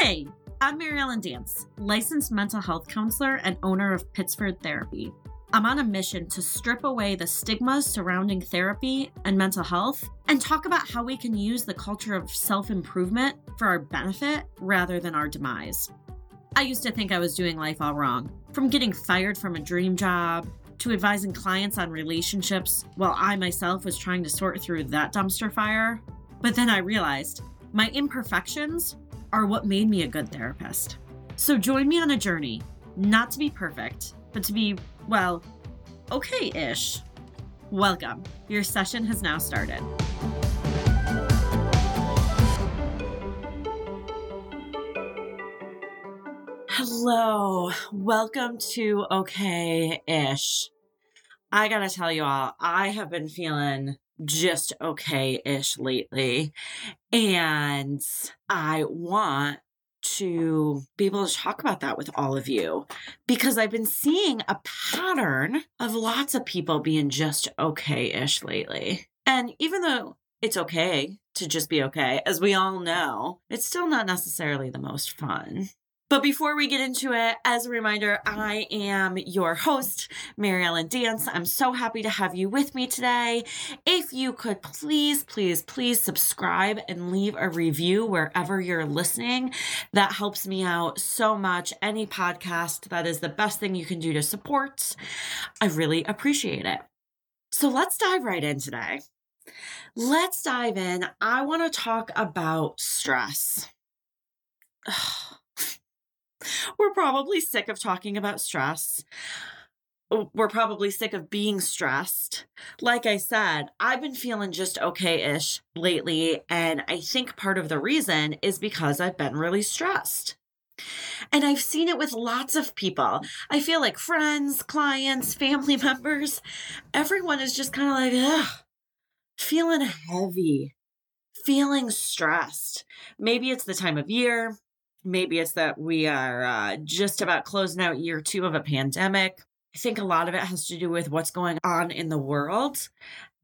Hey, I'm Mary Ellen Dance, licensed mental health counselor and owner of Pittsford Therapy. I'm on a mission to strip away the stigmas surrounding therapy and mental health and talk about how we can use the culture of self improvement for our benefit rather than our demise. I used to think I was doing life all wrong, from getting fired from a dream job to advising clients on relationships while I myself was trying to sort through that dumpster fire. But then I realized my imperfections are what made me a good therapist. So join me on a journey, not to be perfect, but to be, well, okay ish. Welcome. Your session has now started. Hello, welcome to Okay Ish. I gotta tell you all, I have been feeling just okay ish lately. And I want to be able to talk about that with all of you because I've been seeing a pattern of lots of people being just okay ish lately. And even though it's okay to just be okay, as we all know, it's still not necessarily the most fun. But before we get into it, as a reminder, I am your host, Mary Ellen Dance. I'm so happy to have you with me today. If you could please, please, please subscribe and leave a review wherever you're listening, that helps me out so much. Any podcast, that is the best thing you can do to support. I really appreciate it. So let's dive right in today. Let's dive in. I want to talk about stress. Ugh we're probably sick of talking about stress. We're probably sick of being stressed. Like I said, I've been feeling just okay ish lately. And I think part of the reason is because I've been really stressed. And I've seen it with lots of people. I feel like friends, clients, family members, everyone is just kind of like, ugh, feeling heavy, feeling stressed. Maybe it's the time of year. Maybe it's that we are uh, just about closing out year two of a pandemic. I think a lot of it has to do with what's going on in the world.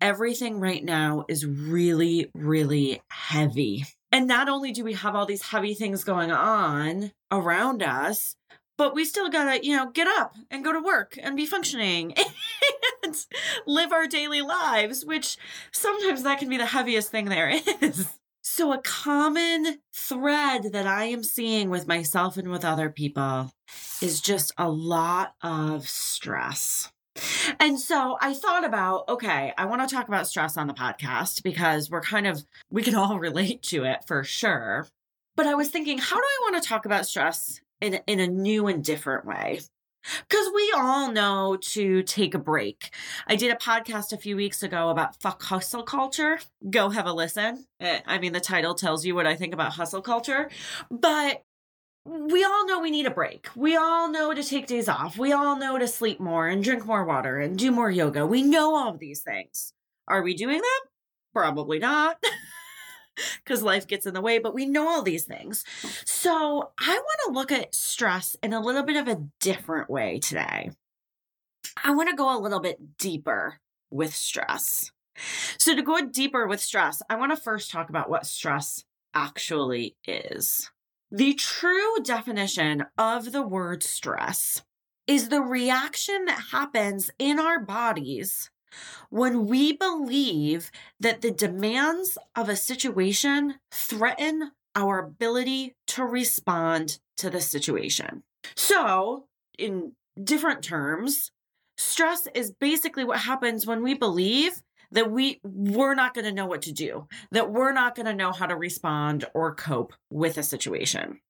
Everything right now is really, really heavy. And not only do we have all these heavy things going on around us, but we still gotta, you know, get up and go to work and be functioning and live our daily lives, which sometimes that can be the heaviest thing there is. So, a common thread that I am seeing with myself and with other people is just a lot of stress. And so I thought about, okay, I want to talk about stress on the podcast because we're kind of, we can all relate to it for sure. But I was thinking, how do I want to talk about stress in, in a new and different way? Because we all know to take a break. I did a podcast a few weeks ago about fuck hustle culture. Go have a listen. Eh, I mean, the title tells you what I think about hustle culture. But we all know we need a break. We all know to take days off. We all know to sleep more and drink more water and do more yoga. We know all of these things. Are we doing them? Probably not. because life gets in the way, but we know all these things. So I want to look at stress in a little bit of a different way today. I want to go a little bit deeper with stress. So, to go deeper with stress, I want to first talk about what stress actually is. The true definition of the word stress is the reaction that happens in our bodies when we believe that the demands of a situation threaten our ability to respond to the situation. So, in different terms, stress is basically what happens when we believe that we we're not going to know what to do, that we're not going to know how to respond or cope with a situation.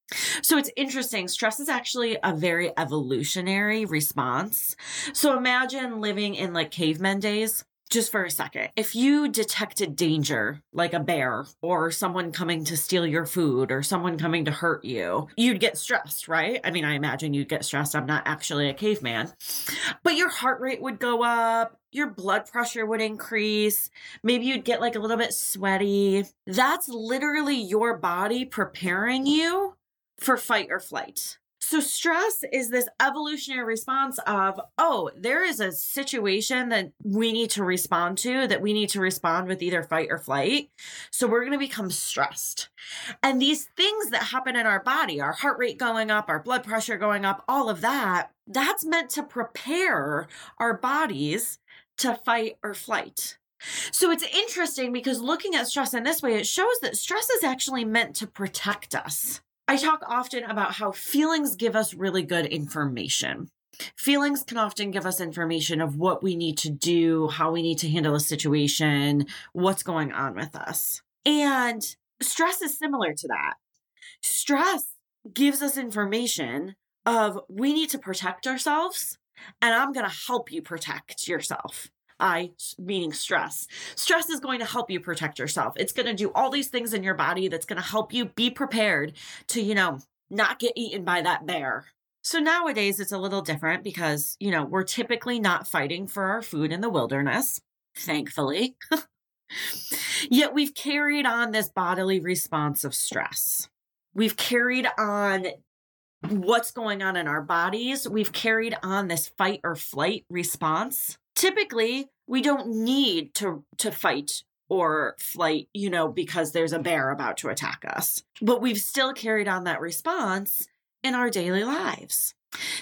So it's interesting. Stress is actually a very evolutionary response. So imagine living in like cavemen days just for a second, if you detected danger, like a bear or someone coming to steal your food or someone coming to hurt you, you'd get stressed, right? I mean, I imagine you'd get stressed. I'm not actually a caveman, but your heart rate would go up, your blood pressure would increase, maybe you'd get like a little bit sweaty. That's literally your body preparing you for fight or flight. So, stress is this evolutionary response of, oh, there is a situation that we need to respond to, that we need to respond with either fight or flight. So, we're going to become stressed. And these things that happen in our body, our heart rate going up, our blood pressure going up, all of that, that's meant to prepare our bodies to fight or flight. So it's interesting because looking at stress in this way, it shows that stress is actually meant to protect us. I talk often about how feelings give us really good information. Feelings can often give us information of what we need to do, how we need to handle a situation, what's going on with us. And stress is similar to that. Stress gives us information of we need to protect ourselves, and I'm going to help you protect yourself. I, meaning stress. Stress is going to help you protect yourself. It's going to do all these things in your body that's going to help you be prepared to, you know, not get eaten by that bear. So nowadays it's a little different because, you know, we're typically not fighting for our food in the wilderness, thankfully. Yet we've carried on this bodily response of stress. We've carried on what's going on in our bodies. We've carried on this fight or flight response typically we don't need to to fight or flight, you know, because there's a bear about to attack us. But we've still carried on that response in our daily lives.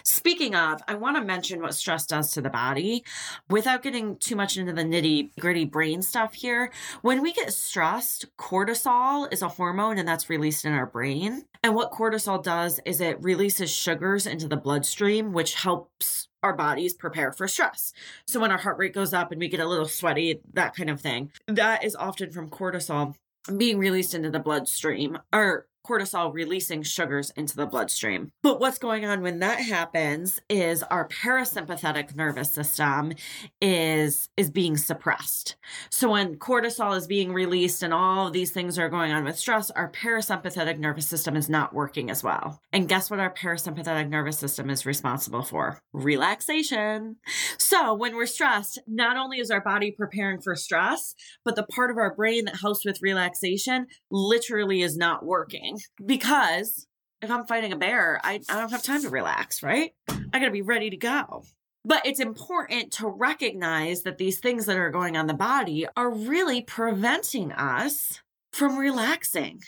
Speaking of, I want to mention what stress does to the body without getting too much into the nitty gritty brain stuff here. When we get stressed, cortisol is a hormone and that's released in our brain. And what cortisol does is it releases sugars into the bloodstream, which helps our bodies prepare for stress. So when our heart rate goes up and we get a little sweaty, that kind of thing, that is often from cortisol being released into the bloodstream or cortisol releasing sugars into the bloodstream. But what's going on when that happens is our parasympathetic nervous system is is being suppressed. So when cortisol is being released and all of these things are going on with stress, our parasympathetic nervous system is not working as well. And guess what our parasympathetic nervous system is responsible for? Relaxation. So when we're stressed, not only is our body preparing for stress, but the part of our brain that helps with relaxation literally is not working because if I'm fighting a bear, I, I don't have time to relax, right? I got to be ready to go. But it's important to recognize that these things that are going on the body are really preventing us from relaxing.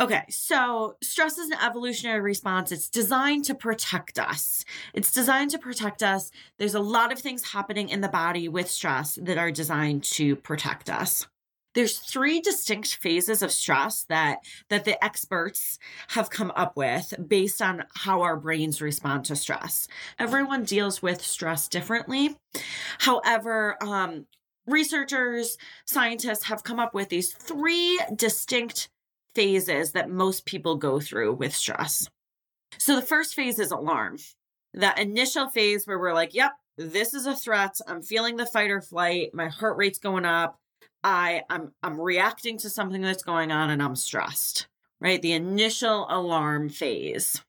Okay, so stress is an evolutionary response. It's designed to protect us. It's designed to protect us. There's a lot of things happening in the body with stress that are designed to protect us there's three distinct phases of stress that that the experts have come up with based on how our brains respond to stress. Everyone deals with stress differently. However um, researchers scientists have come up with these three distinct phases that most people go through with stress. So the first phase is alarm. That initial phase where we're like yep this is a threat. I'm feeling the fight or flight. My heart rate's going up I I'm I'm reacting to something that's going on and I'm stressed. Right? The initial alarm phase.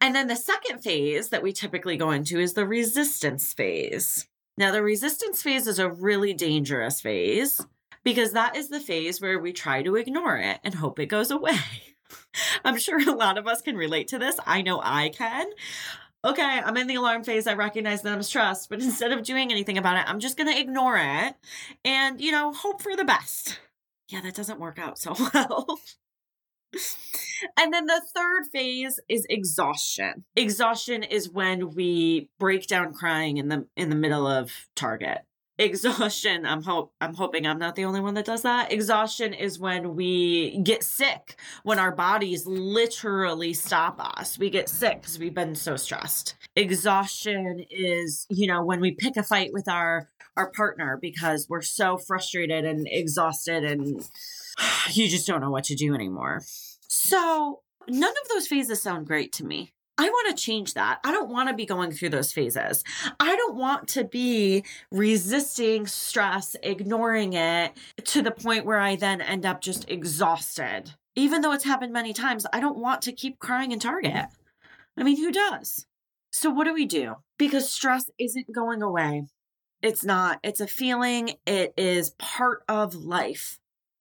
And then the second phase that we typically go into is the resistance phase. Now, the resistance phase is a really dangerous phase because that is the phase where we try to ignore it and hope it goes away. I'm sure a lot of us can relate to this. I know I can okay, I'm in the alarm phase. I recognize that I'm stressed, but instead of doing anything about it, I'm just going to ignore it and, you know, hope for the best. Yeah, that doesn't work out so well. and then the third phase is exhaustion. Exhaustion is when we break down crying in the in the middle of Target exhaustion. I'm hope i'm hoping i'm not the only one that does that. Exhaustion is when we get sick when our bodies literally stop us. We get sick because we've been so stressed. Exhaustion is you know when we pick a fight with our our partner because we're so frustrated and exhausted and you just don't know what to do anymore. So none of those phases sound great to me I want to change that. I don't want to be going through those phases. I don't want to be resisting stress, ignoring it to the point where I then end up just exhausted. Even though it's happened many times, I don't want to keep crying in Target. I mean, who does? So, what do we do? Because stress isn't going away. It's not. It's a feeling, it is part of life.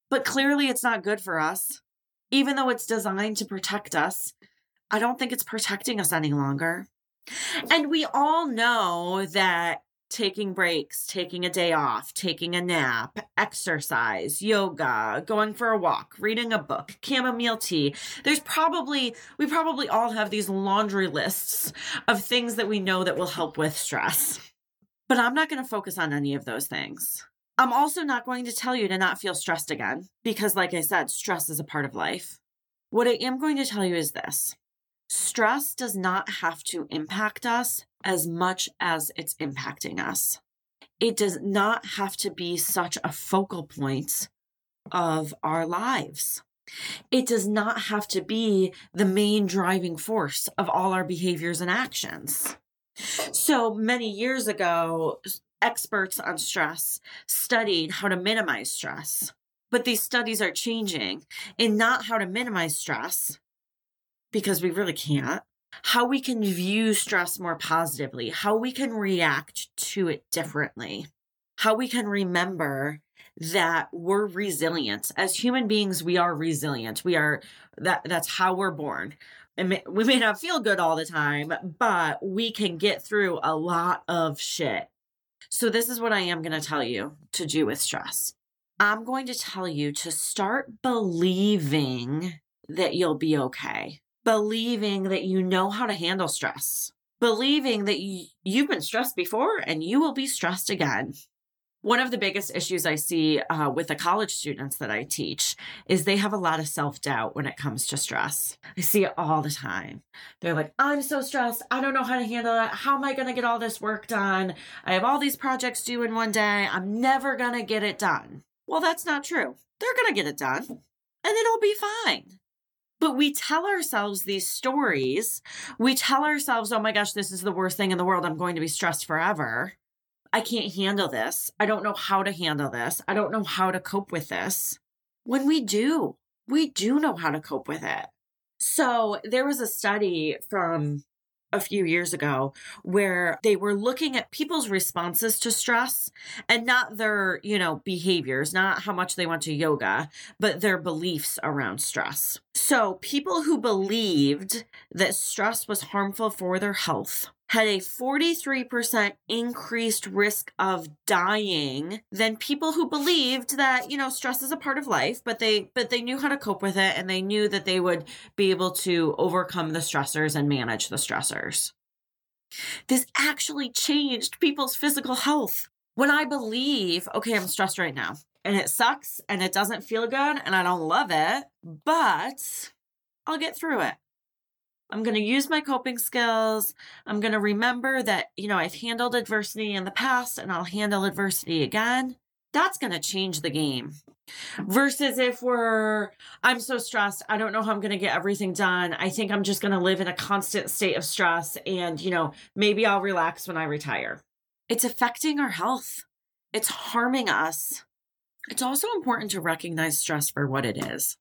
But clearly, it's not good for us. Even though it's designed to protect us, I don't think it's protecting us any longer. And we all know that taking breaks, taking a day off, taking a nap, exercise, yoga, going for a walk, reading a book, chamomile tea. There's probably, we probably all have these laundry lists of things that we know that will help with stress. But I'm not going to focus on any of those things. I'm also not going to tell you to not feel stressed again because, like I said, stress is a part of life. What I am going to tell you is this stress does not have to impact us as much as it's impacting us. It does not have to be such a focal point of our lives. It does not have to be the main driving force of all our behaviors and actions. So many years ago, experts on stress studied how to minimize stress. But these studies are changing in not how to minimize stress, because we really can't, how we can view stress more positively, how we can react to it differently, how we can remember that we're resilient. As human beings we are resilient. We are that that's how we're born. And we may not feel good all the time but we can get through a lot of shit. So this is what i am going to tell you to do with stress. I'm going to tell you to start believing that you'll be okay believing that you know how to handle stress, believing that you, you've been stressed before and you will be stressed again. One of the biggest issues I see uh, with the college students that I teach is they have a lot of self doubt when it comes to stress. I see it all the time. They're like, I'm so stressed. I don't know how to handle it. How am I going to get all this work done? I have all these projects due in one day. I'm never going to get it done. Well, that's not true. They're going to get it done and it'll be fine. But we tell ourselves these stories. We tell ourselves, oh my gosh, this is the worst thing in the world. I'm going to be stressed forever. I can't handle this. I don't know how to handle this. I don't know how to cope with this. When we do, we do know how to cope with it. So there was a study from a few years ago where they were looking at people's responses to stress and not their, you know, behaviors, not how much they went to yoga, but their beliefs around stress. So, people who believed that stress was harmful for their health had a 43% increased risk of dying than people who believed that you know stress is a part of life but they but they knew how to cope with it and they knew that they would be able to overcome the stressors and manage the stressors. This actually changed people's physical health. When i believe okay i'm stressed right now and it sucks and it doesn't feel good and i don't love it but i'll get through it I'm going to use my coping skills. I'm going to remember that, you know, I've handled adversity in the past and I'll handle adversity again. That's going to change the game. Versus if we're, I'm so stressed, I don't know how I'm going to get everything done. I think I'm just going to live in a constant state of stress and, you know, maybe I'll relax when I retire. It's affecting our health, it's harming us. It's also important to recognize stress for what it is.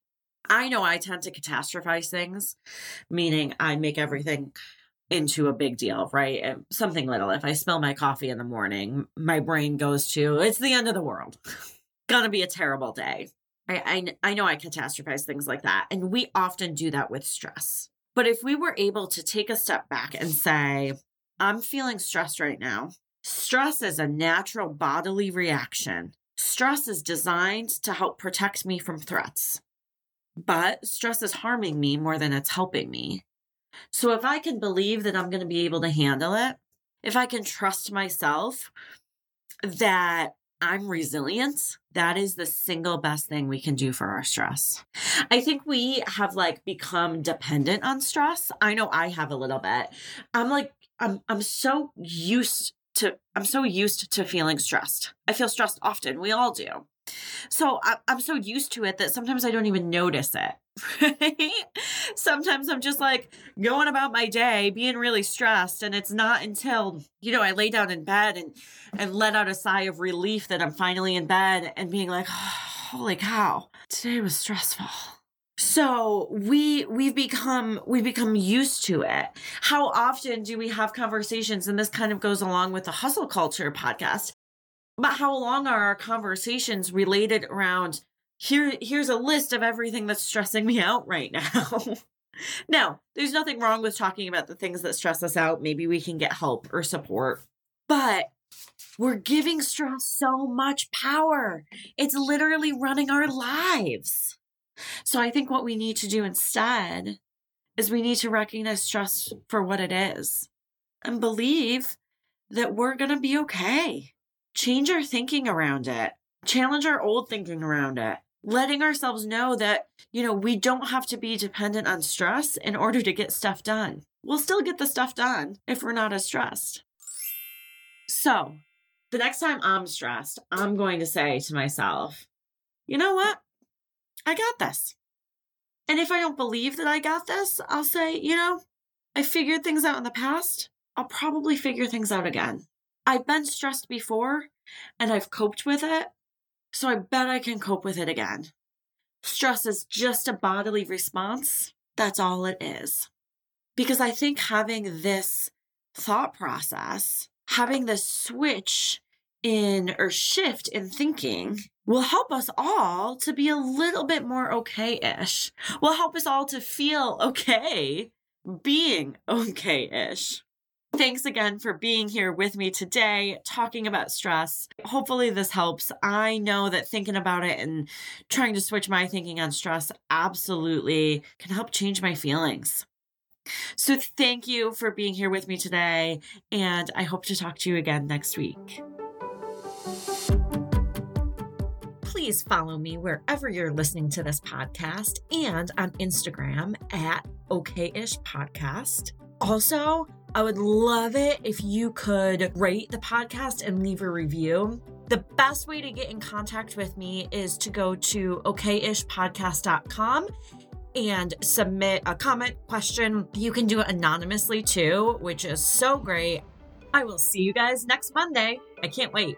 I know I tend to catastrophize things, meaning I make everything into a big deal, right? Eh, something little. If I spill my coffee in the morning, my brain goes to, it's the end of the world. Gonna be a terrible day. I, I, I know I catastrophize things like that. And we often do that with stress. But if we were able to take a step back and say, I'm feeling stressed right now, stress is a natural bodily reaction. Stress is designed to help protect me from threats. But stress is harming me more than it's helping me. So if I can believe that I'm going to be able to handle it, if I can trust myself that I'm resilient, that is the single best thing we can do for our stress. I think we have like become dependent on stress. I know I have a little bit. I'm like I'm I'm so used to I'm so used to feeling stressed. I feel stressed often. We all do. So I, am so used to it that sometimes I don't even notice it. Sometimes I'm just like going about my day being really stressed and it's not until, you know, I lay down in bed and and let out a sigh of relief that I'm finally in bed and being like, oh, "Holy cow. Today was stressful." So we we've become we've become used to it. How often do we have conversations and this kind of goes along with the hustle culture podcast but how long are our conversations related around here here's a list of everything that's stressing me out right now Now, there's nothing wrong with talking about the things that stress us out. Maybe we can get help or support. But we're giving stress so much power. It's literally running our lives. So I think what we need to do instead is we need to recognize stress for what it is and believe that we're going to be okay. Change our thinking around it, challenge our old thinking around it, letting ourselves know that, you know, we don't have to be dependent on stress in order to get stuff done. We'll still get the stuff done if we're not as stressed. So, the next time I'm stressed, I'm going to say to myself, you know what? I got this. And if I don't believe that I got this, I'll say, you know, I figured things out in the past. I'll probably figure things out again. I've been stressed before and I've coped with it. So I bet I can cope with it again. Stress is just a bodily response. That's all it is. Because I think having this thought process, having this switch in or shift in thinking will help us all to be a little bit more okay ish, will help us all to feel okay being okay ish. Thanks again for being here with me today, talking about stress. Hopefully, this helps. I know that thinking about it and trying to switch my thinking on stress absolutely can help change my feelings. So, thank you for being here with me today, and I hope to talk to you again next week. Please follow me wherever you're listening to this podcast and on Instagram at OKish Podcast. Also, I would love it if you could rate the podcast and leave a review. The best way to get in contact with me is to go to okishpodcast.com and submit a comment question. You can do it anonymously too, which is so great. I will see you guys next Monday. I can't wait.